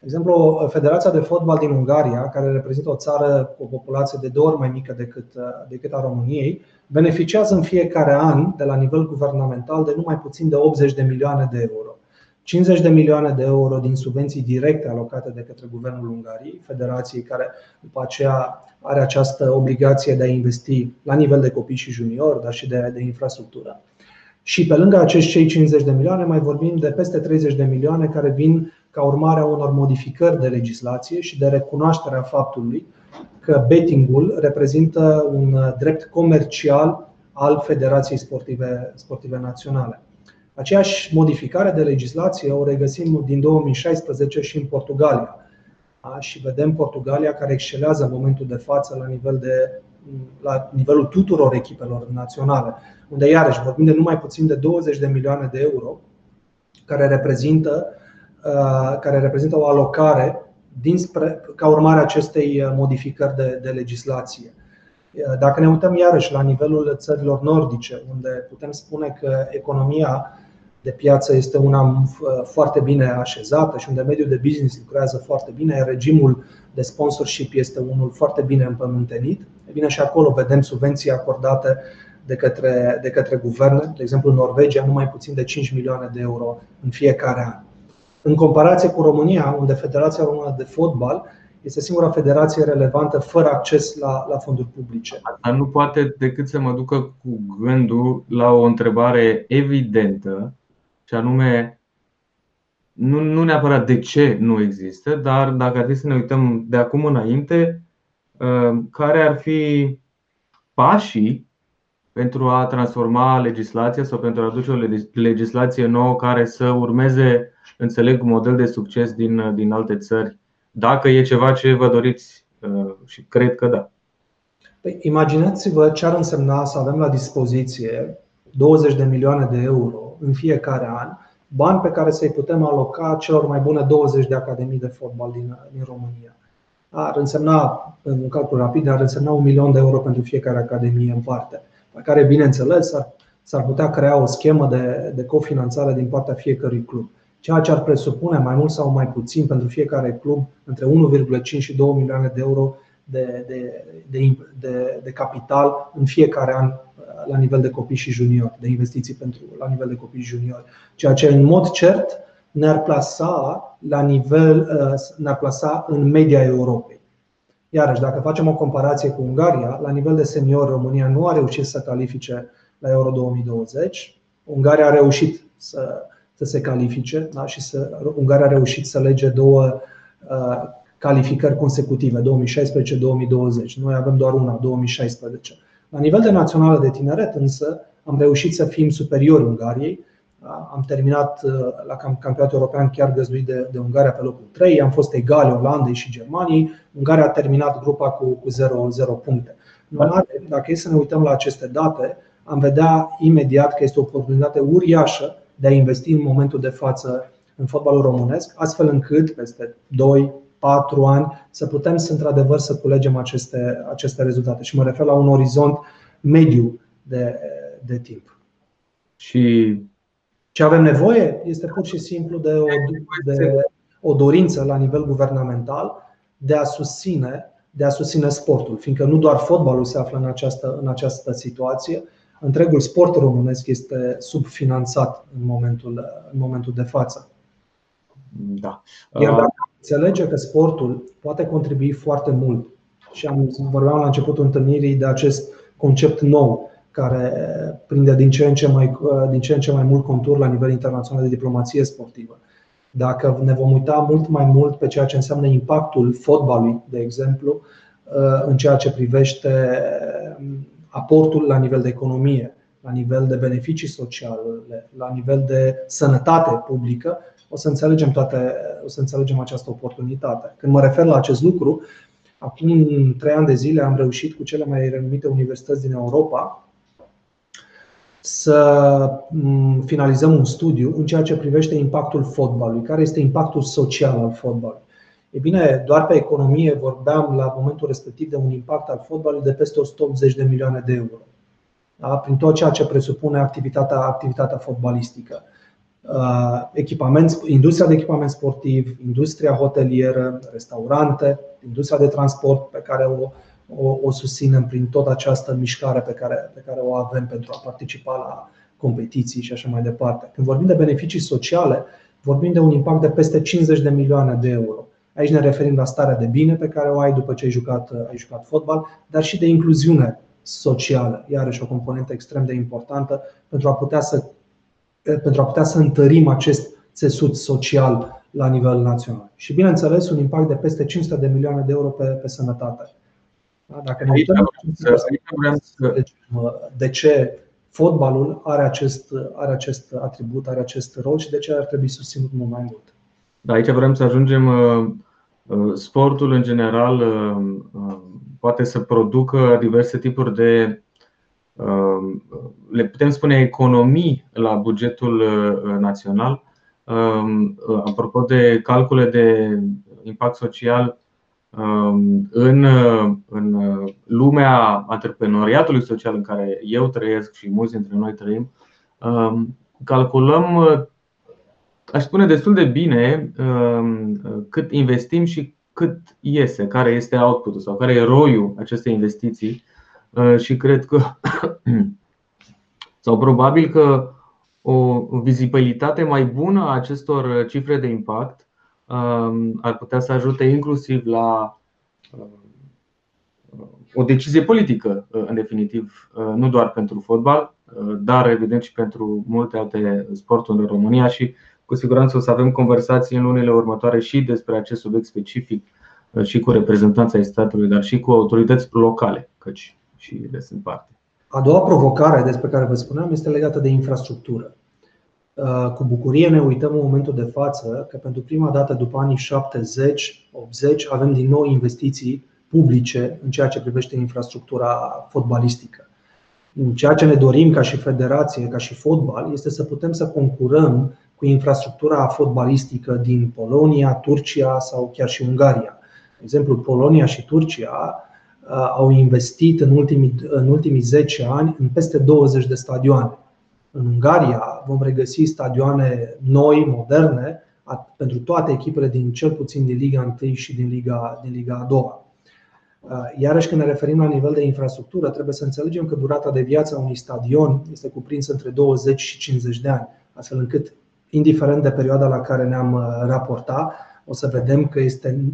De exemplu, Federația de Fotbal din Ungaria, care reprezintă o țară cu o populație de două ori mai mică decât, decât a României, beneficiază în fiecare an, de la nivel guvernamental, de numai puțin de 80 de milioane de euro. 50 de milioane de euro din subvenții directe alocate de către Guvernul Ungariei, federației care după aceea are această obligație de a investi la nivel de copii și junior, dar și de, de infrastructură. Și pe lângă acești cei 50 de milioane, mai vorbim de peste 30 de milioane care vin ca urmare a unor modificări de legislație și de recunoașterea faptului că bettingul reprezintă un drept comercial al Federației Sportive, Sportive Naționale. Aceeași modificare de legislație o regăsim din 2016 și în Portugalia. Și vedem Portugalia care excelează în momentul de față la, nivel de, la nivelul tuturor echipelor naționale, unde iarăși vorbim de numai puțin de 20 de milioane de euro, care reprezintă, care reprezintă o alocare dinspre, ca urmare a acestei modificări de, de legislație. Dacă ne uităm iarăși la nivelul țărilor nordice, unde putem spune că economia de piață este una uh, foarte bine așezată și unde mediul de business lucrează foarte bine, regimul de sponsorship este unul foarte bine împământenit. E bine, și acolo vedem subvenții acordate de către, de către guverne, de exemplu în Norvegia, numai puțin de 5 milioane de euro în fiecare an. În comparație cu România, unde Federația Română de Fotbal este singura federație relevantă fără acces la, la fonduri publice. Asta nu poate decât să mă ducă cu gândul la o întrebare evidentă și anume nu, nu neapărat de ce nu există, dar dacă ar fi să ne uităm de acum înainte, uh, care ar fi pașii pentru a transforma legislația sau pentru a aduce o legislație nouă care să urmeze, înțeleg, un model de succes din, din alte țări, dacă e ceva ce vă doriți uh, și cred că da. Păi, imaginați-vă ce ar însemna să avem la dispoziție 20 de milioane de euro în fiecare an, bani pe care să-i putem aloca celor mai bune 20 de academii de fotbal din, din România. Ar însemna, în un calcul rapid, ar însemna un milion de euro pentru fiecare academie în parte, pe care, bineînțeles, s-ar, s-ar putea crea o schemă de, de cofinanțare din partea fiecărui club. Ceea ce ar presupune mai mult sau mai puțin pentru fiecare club între 1,5 și 2 milioane de euro de, de, de, de, de capital în fiecare an la nivel de copii și juniori, de investiții pentru la nivel de copii și juniori, ceea ce în mod cert ne-ar plasa la nivel, uh, ne-ar plasa în media Europei. Iarăși, dacă facem o comparație cu Ungaria, la nivel de senior, România nu a reușit să califice la Euro 2020. Ungaria a reușit să, să se califice da? și să, Ungaria a reușit să lege două uh, calificări consecutive, 2016-2020. Noi avem doar una, 2016. La nivel de națională de tineret, însă, am reușit să fim superiori Ungariei. Am terminat uh, la campionatul european chiar găzduit de, de Ungaria pe locul 3, am fost egale Olandei și Germaniei. Ungaria a terminat grupa cu, cu 0, 0 puncte. Dacă e să ne uităm la aceste date, am vedea imediat că este o oportunitate uriașă de a investi în momentul de față în fotbalul românesc, astfel încât peste 2, patru ani, să putem să într-adevăr să culegem aceste, aceste rezultate. Și mă refer la un orizont mediu de, de timp. Și ce avem nevoie este pur și simplu de o, de o dorință la nivel guvernamental de a susține, de a susține sportul, fiindcă nu doar fotbalul se află în această, în această situație. Întregul sport românesc este subfinanțat în momentul, în momentul de față. Da. Iar dacă înțelege că sportul poate contribui foarte mult și am vorbeam la începutul întâlnirii de acest concept nou care prinde din ce în ce mai, din ce în ce mai mult contur la nivel internațional de diplomație sportivă. Dacă ne vom uita mult mai mult pe ceea ce înseamnă impactul fotbalului, de exemplu, în ceea ce privește aportul la nivel de economie, la nivel de beneficii sociale, la nivel de sănătate publică, o să înțelegem, toate, o să înțelegem această oportunitate. Când mă refer la acest lucru, acum trei ani de zile am reușit cu cele mai renumite universități din Europa să finalizăm un studiu în ceea ce privește impactul fotbalului, care este impactul social al fotbalului. E bine, doar pe economie vorbeam la momentul respectiv de un impact al fotbalului de peste 180 de milioane de euro. Da? Prin tot ceea ce presupune activitatea, activitatea fotbalistică. Uh, echipament, industria de echipament sportiv, industria hotelieră, restaurante, industria de transport pe care o, o, o susținem prin tot această mișcare pe care, pe care o avem pentru a participa la competiții și așa mai departe. Când vorbim de beneficii sociale, vorbim de un impact de peste 50 de milioane de euro. Aici ne referim la starea de bine pe care o ai după ce ai jucat, ai jucat fotbal, dar și de incluziune socială, iarăși o componentă extrem de importantă pentru a putea să, pentru a putea să întărim acest țesut social la nivel național. Și bineînțeles, un impact de peste 500 de milioane de euro pe, pe sănătate. Da? Dacă ne uităm de ce fotbalul are acest, are acest atribut, are acest rol și de ce ar trebui susținut mult mai mult. Da, aici vrem să ajungem. Uh, uh, sportul, în general, uh, poate să producă diverse tipuri de, le putem spune, economii la bugetul național. Apropo de calcule de impact social, în, în lumea antreprenoriatului social în care eu trăiesc și mulți dintre noi trăim, calculăm aș spune destul de bine um, cât investim și cât iese, care este outputul sau care e roiul acestei investiții. Uh, și cred că sau probabil că o vizibilitate mai bună a acestor cifre de impact um, ar putea să ajute inclusiv la uh, o decizie politică, uh, în definitiv, nu doar pentru fotbal, dar evident și pentru multe alte sporturi în România și cu siguranță o să avem conversații în lunile următoare și despre acest subiect specific uh, și cu reprezentanța ai statului, dar și cu autorități locale, căci și le sunt parte. A doua provocare despre care vă spuneam este legată de infrastructură. Uh, cu bucurie ne uităm în momentul de față că pentru prima dată după anii 70-80 avem din nou investiții publice în ceea ce privește infrastructura fotbalistică. Ceea ce ne dorim ca și federație, ca și fotbal, este să putem să concurăm cu infrastructura fotbalistică din Polonia, Turcia sau chiar și Ungaria. De exemplu, Polonia și Turcia uh, au investit în ultimii, în ultimii 10 ani în peste 20 de stadioane. În Ungaria vom regăsi stadioane noi, moderne, pentru toate echipele din cel puțin din Liga 1 și din Liga, din Liga a doua. Uh, iarăși când ne referim la nivel de infrastructură, trebuie să înțelegem că durata de viață a unui stadion este cuprinsă între 20 și 50 de ani, astfel încât indiferent de perioada la care ne-am uh, raportat, o să vedem că este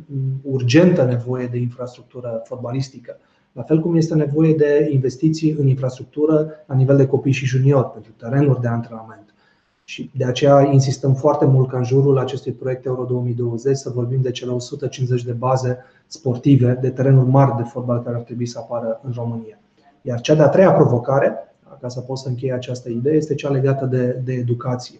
urgentă nevoie de infrastructură fotbalistică. La fel cum este nevoie de investiții în infrastructură la nivel de copii și juniori, pentru terenuri de antrenament. Și de aceea insistăm foarte mult ca în jurul acestui proiect Euro 2020 să vorbim de cele 150 de baze sportive, de terenuri mari de fotbal care ar trebui să apară în România. Iar cea de-a treia provocare, ca să pot să închei această idee, este cea legată de, de educație.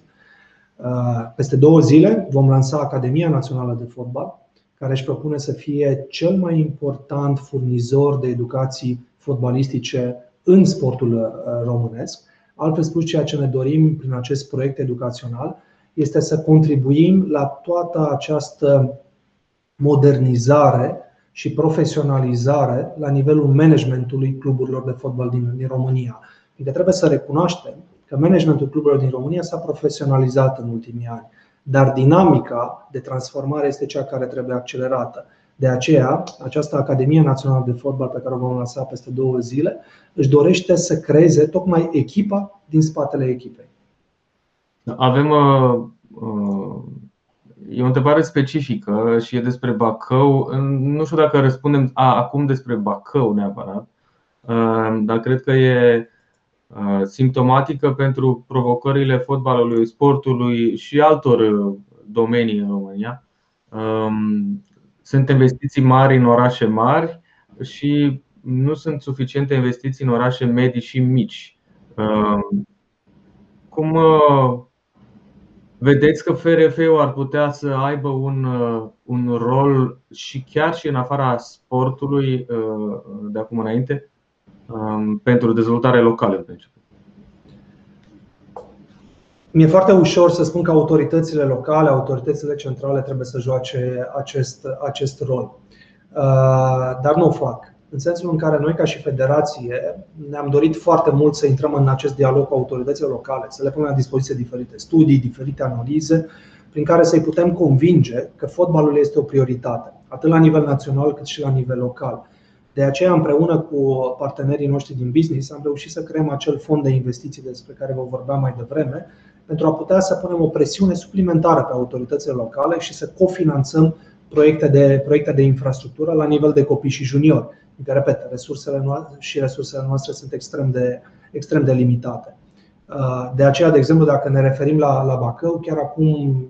Uh, peste două zile vom lansa Academia Națională de Fotbal, care își propune să fie cel mai important furnizor de educații fotbalistice în sportul uh, românesc. Altfel spus, ceea ce ne dorim prin acest proiect educațional este să contribuim la toată această modernizare și profesionalizare la nivelul managementului cluburilor de fotbal din, din România. Adică trebuie să recunoaștem că managementul cluburilor din România s-a profesionalizat în ultimii ani, dar dinamica de transformare este cea care trebuie accelerată. De aceea, această Academie Națională de Fotbal pe care o vom lansa peste două zile își dorește să creeze tocmai echipa din spatele echipei. Avem uh, uh, E o întrebare specifică și e despre Bacău. Nu știu dacă răspundem a, acum despre Bacău neapărat, uh, dar cred că e uh, simptomatică pentru provocările fotbalului, sportului și altor uh, domenii în România. Um, sunt investiții mari în orașe mari și nu sunt suficiente investiții în orașe medii și mici. Um, cum Vedeți că FRF-ul ar putea să aibă un, uh, un rol și chiar și în afara sportului uh, de acum înainte um, pentru dezvoltare locală? Mi-e foarte ușor să spun că autoritățile locale, autoritățile centrale trebuie să joace acest, acest rol. Uh, dar nu o fac în sensul în care noi, ca și federație, ne-am dorit foarte mult să intrăm în acest dialog cu autoritățile locale, să le punem la dispoziție diferite studii, diferite analize, prin care să-i putem convinge că fotbalul este o prioritate, atât la nivel național cât și la nivel local. De aceea, împreună cu partenerii noștri din business, am reușit să creăm acel fond de investiții despre care vă vorbeam mai devreme, pentru a putea să punem o presiune suplimentară pe autoritățile locale și să cofinanțăm proiecte de, proiecte de infrastructură la nivel de copii și juniori. Adică, repet, resursele noastre și resursele noastre sunt extrem de, extrem de limitate. Uh, de aceea, de exemplu, dacă ne referim la, la Bacău, chiar acum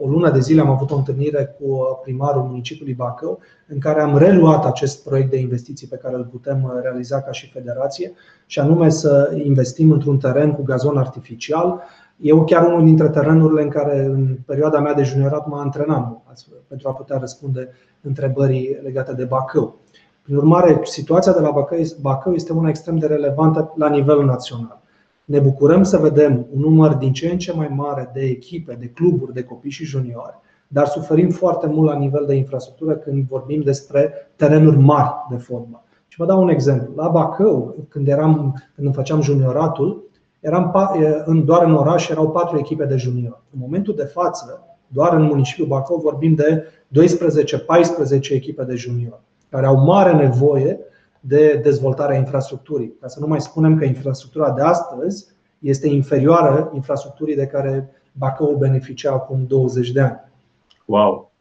o lună de zile am avut o întâlnire cu primarul municipiului Bacău, în care am reluat acest proiect de investiții pe care îl putem realiza ca și federație, și anume să investim într-un teren cu gazon artificial. Eu chiar unul dintre terenurile în care în perioada mea de juniorat mă antrenam pentru a putea răspunde întrebării legate de Bacău. Prin urmare, situația de la Bacău este una extrem de relevantă la nivel național. Ne bucurăm să vedem un număr din ce în ce mai mare de echipe, de cluburi, de copii și juniori, dar suferim foarte mult la nivel de infrastructură când vorbim despre terenuri mari de fotbal. Și vă dau un exemplu. La Bacău, când, eram, când îmi făceam junioratul, eram, doar în oraș erau patru echipe de junior. În momentul de față, doar în municipiul Bacău vorbim de 12-14 echipe de junior care au mare nevoie de dezvoltarea infrastructurii. Ca să nu mai spunem că infrastructura de astăzi este inferioară infrastructurii de care Bacău beneficia acum 20 de ani. Wow!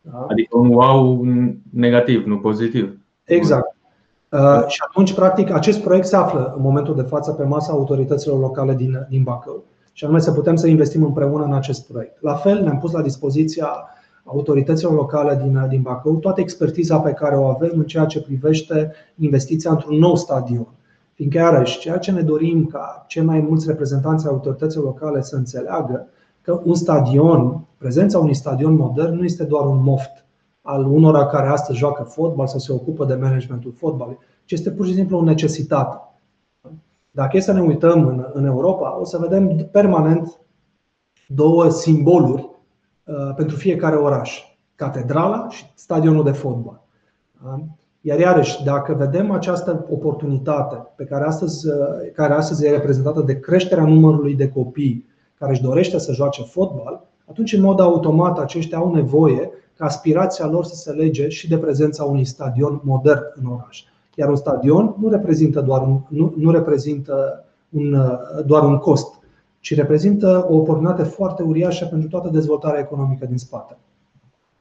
Da? Adică un wow negativ, nu pozitiv. Exact. Uh, și atunci, practic, acest proiect se află în momentul de față pe masa autorităților locale din, din Bacău. Și anume să putem să investim împreună în acest proiect. La fel, ne-am pus la dispoziția autorităților locale din, din Bacău toată expertiza pe care o avem în ceea ce privește investiția într-un nou stadion. Fiindcă, iarăși, ceea ce ne dorim ca cei mai mulți reprezentanți ai autorităților locale să înțeleagă că un stadion, prezența unui stadion modern nu este doar un moft al unora care astăzi joacă fotbal sau se ocupă de managementul fotbalului, ci este pur și simplu o necesitate. Dacă e să ne uităm în, în Europa, o să vedem permanent două simboluri Uh, pentru fiecare oraș. Catedrala și stadionul de fotbal. Iar iarăși, dacă vedem această oportunitate pe care astăzi, uh, care astăzi e reprezentată de creșterea numărului de copii care își dorește să joace fotbal, atunci în mod automat aceștia au nevoie ca aspirația lor să se lege și de prezența unui stadion modern în oraș. Iar un stadion nu reprezintă doar un, nu, nu reprezintă un, uh, doar un cost, ci reprezintă o oportunitate foarte uriașă pentru toată dezvoltarea economică din spate.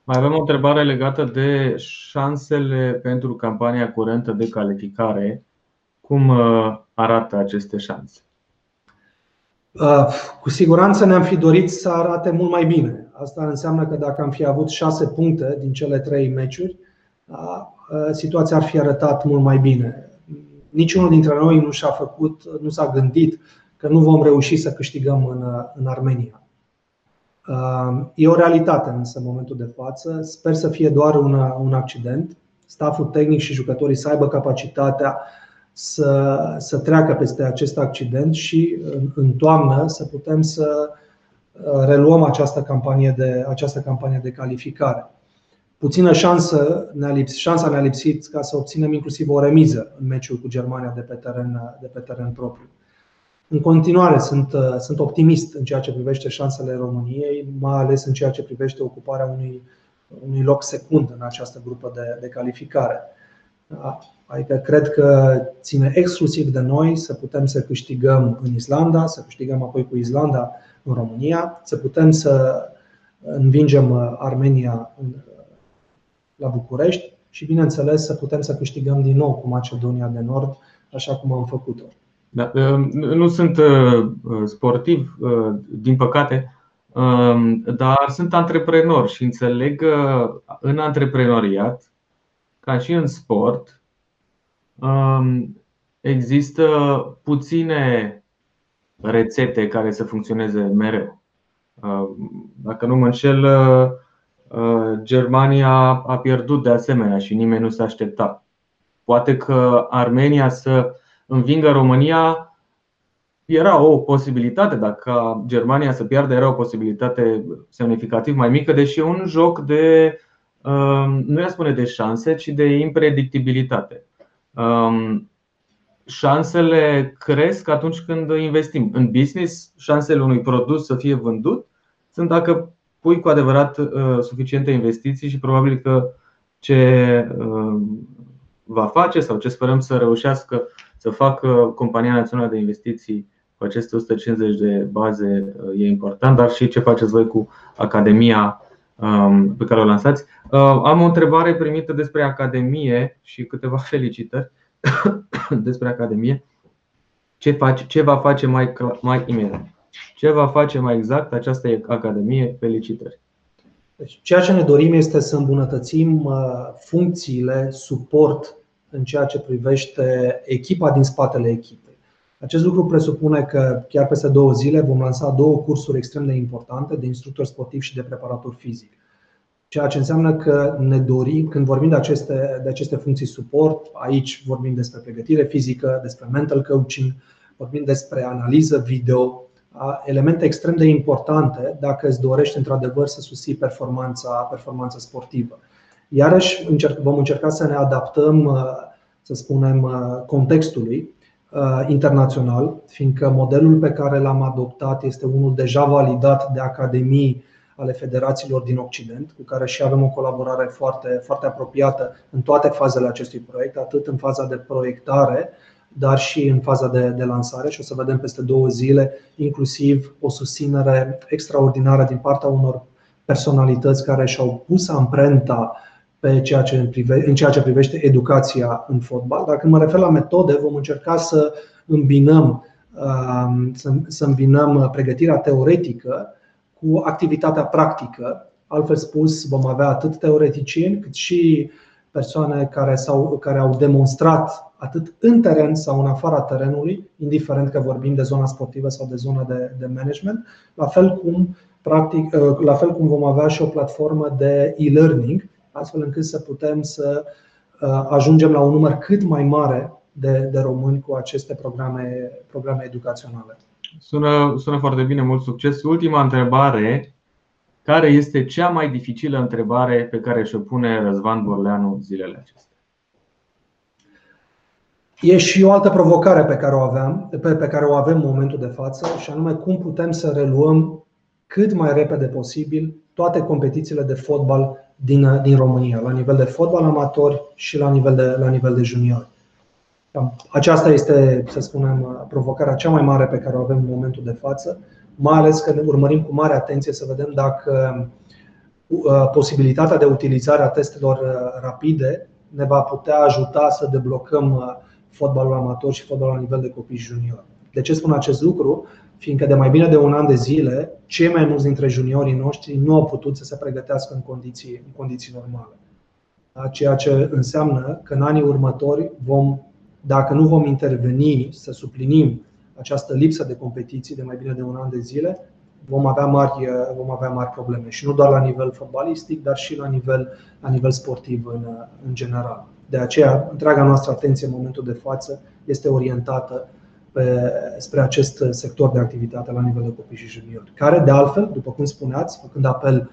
Mai avem o întrebare legată de șansele pentru campania curentă de calificare. Cum uh, arată aceste șanse? Uh, cu siguranță ne-am fi dorit să arate mult mai bine. Asta înseamnă că dacă am fi avut șase puncte din cele trei meciuri, uh, situația ar fi arătat mult mai bine. Niciunul dintre noi nu și-a făcut, nu s-a gândit că nu vom reuși să câștigăm în, în Armenia. E o realitate însă în momentul de față. Sper să fie doar un, un accident. Staful tehnic și jucătorii să aibă capacitatea să, să treacă peste acest accident și în, în toamnă să putem să uh, reluăm această campanie de, această campanie de calificare. Puțină șansă ne-a lipsit, șansa ne-a lipsit ca să obținem inclusiv o remiză în meciul cu Germania de pe teren, de pe teren propriu. În continuare sunt, uh, sunt optimist în ceea ce privește șansele României, mai ales în ceea ce privește ocuparea unui, unui loc secund în această grupă de, de calificare. Adică cred că ține exclusiv de noi să putem să câștigăm în Islanda, să câștigăm apoi cu Islanda în România, să putem să învingem Armenia la București și, bineînțeles, să putem să câștigăm din nou cu Macedonia de Nord, așa cum am făcut-o. Da, nu sunt uh, sportiv, uh, din păcate, um, dar sunt antreprenor și înțeleg că în antreprenoriat, ca și în sport, um, există puține rețete care să funcționeze mereu. Uh, dacă nu mă înșel, Germania a pierdut de asemenea și nimeni nu s-a aștepta. Poate că Armenia să învingă România era o posibilitate, dacă Germania să piardă, era o posibilitate semnificativ mai mică, deși e un joc de, um, nu i spune de șanse, ci de impredictibilitate. Um, șansele cresc atunci când investim. În business, șansele unui produs să fie vândut sunt dacă pui cu adevărat uh, suficiente investiții și probabil că ce uh, va face sau ce sperăm să reușească să facă Compania Națională de Investiții cu aceste 150 de baze uh, e important, dar și ce faceți voi cu Academia um, pe care o lansați. Am o întrebare primită despre Academie și câteva felicitări despre Academie. Ce, face, ce va face mai, mai imediat? Ce va face mai exact această Academie? Felicitări! Deci, ceea ce ne dorim este să îmbunătățim uh, funcțiile, suport în ceea ce privește echipa din spatele echipei. Acest lucru presupune că chiar peste două zile vom lansa două cursuri extrem de importante de instructor sportiv și de preparator fizic. Ceea ce înseamnă că ne dorim, când vorbim de aceste, de aceste funcții suport, aici vorbim despre pregătire fizică, despre mental coaching, vorbim despre analiză video, elemente extrem de importante dacă îți dorești într-adevăr să susții performanța, performanța sportivă. Iarăși vom încerca să ne adaptăm, să spunem, contextului internațional, fiindcă modelul pe care l-am adoptat este unul deja validat de academii ale federațiilor din Occident, cu care și avem o colaborare foarte, foarte apropiată în toate fazele acestui proiect, atât în faza de proiectare, dar și în faza de, de lansare. Și o să vedem peste două zile inclusiv o susținere extraordinară din partea unor personalități care și-au pus amprenta pe ceea ce prive, în ceea ce privește educația în fotbal. Dacă mă refer la metode, vom încerca să îmbinăm, um, să îmbinăm pregătirea teoretică cu activitatea practică. Altfel spus, vom avea atât teoreticieni cât și persoane care, s-au, care au demonstrat atât în teren sau în afara terenului, indiferent că vorbim de zona sportivă sau de zona de, de management, la fel cum practic, uh, la fel cum vom avea și o platformă de e-learning, astfel încât să putem să uh, ajungem la un număr cât mai mare de, de români cu aceste programe, programe educaționale. Sună, sună foarte bine, mult succes. Ultima întrebare care este cea mai dificilă întrebare pe care și-o pune Răzvan Borleanu zilele acestea? E și o altă provocare pe care o aveam, pe, pe care o avem în momentul de față, și anume cum putem să reluăm cât mai repede posibil toate competițiile de fotbal din, din România, la nivel de fotbal amatori și la nivel de, la nivel de juniori. Aceasta este, să spunem, provocarea cea mai mare pe care o avem în momentul de față mai ales că ne urmărim cu mare atenție să vedem dacă uh, posibilitatea de utilizare a testelor uh, rapide ne va putea ajuta să deblocăm uh, fotbalul amator și fotbalul la nivel de copii junior. De ce spun acest lucru? Fiindcă de mai bine de un an de zile, cei mai mulți dintre juniorii noștri nu au putut să se pregătească în condiții, în condiții normale. Da, ceea ce înseamnă că în anii următori vom, dacă nu vom interveni să suplinim această lipsă de competiții de mai bine de un an de zile, vom avea mari, vom avea mari probleme. Și nu doar la nivel fotbalistic, dar și la nivel, la nivel sportiv în, în general. De aceea, întreaga noastră atenție în momentul de față este orientată pe, spre acest sector de activitate la nivel de copii și juniori, care, de altfel, după cum spuneați, făcând apel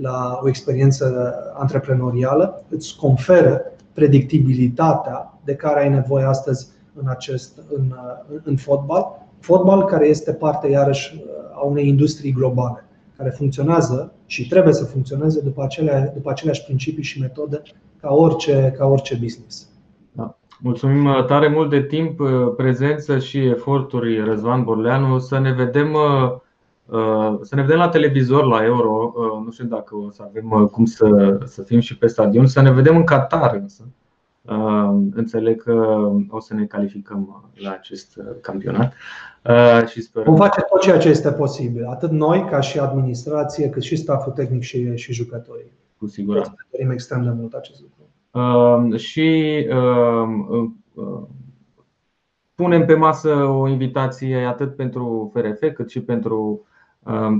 la o experiență antreprenorială, îți conferă predictibilitatea de care ai nevoie astăzi în, acest, în, în fotbal. Fotbal care este parte iarăși a unei industrii globale, care funcționează și trebuie să funcționeze după, acele, după aceleași principii și metode ca orice, ca orice business. Da. Mulțumim uh, tare mult de timp, uh, prezență și eforturi, Răzvan Borleanu. Să ne vedem să ne vedem la televizor la Euro. Nu știu dacă o să avem cum să, să fim și pe stadion. Să ne vedem în Qatar însă. Înțeleg că o să ne calificăm la acest campionat și sper. Vom face tot ceea ce este posibil, atât noi ca și administrație, cât și staful tehnic și, și jucătorii. Cu siguranță. Dorim extrem de mult acest lucru. Și punem pe masă o invitație atât pentru FRF cât și pentru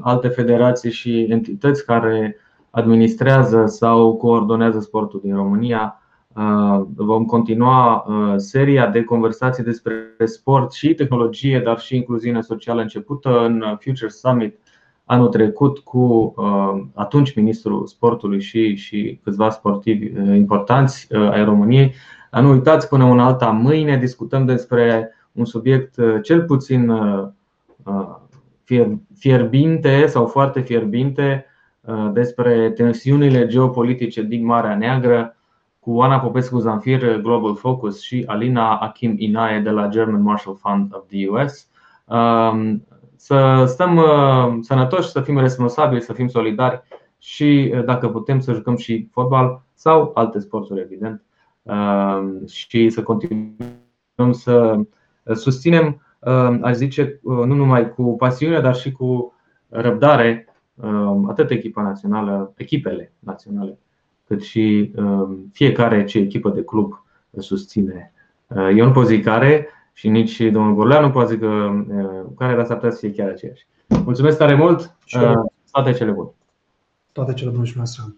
alte federații și entități care administrează sau coordonează sportul din România. Uh, vom continua uh, seria de conversații despre sport și tehnologie, dar și incluziune socială începută în Future Summit anul trecut cu uh, atunci ministrul sportului și, și câțiva sportivi importanți ai României. Nu uitați, până un alta, mâine discutăm despre un subiect cel puțin fierbinte sau foarte fierbinte despre tensiunile geopolitice din Marea Neagră cu Ana Popescu Zanfir, Global Focus și Alina Akim Inae de la German Marshall Fund of the US. Um, să stăm uh, sănătoși, să fim responsabili, să fim solidari și uh, dacă putem să jucăm și fotbal sau alte sporturi, evident, um, și să continuăm să susținem, um, aș zice, uh, nu numai cu pasiune, dar și cu răbdare atât echipa națională, echipele naționale cât și um, fiecare ce echipă de club susține. Uh, eu nu pot zic care și nici domnul Gorlea nu poate zic uh, care, dar s-ar putea să fie chiar aceeași. Mulțumesc tare mult! Uh, toate cele bune! Toate cele bune și noastră!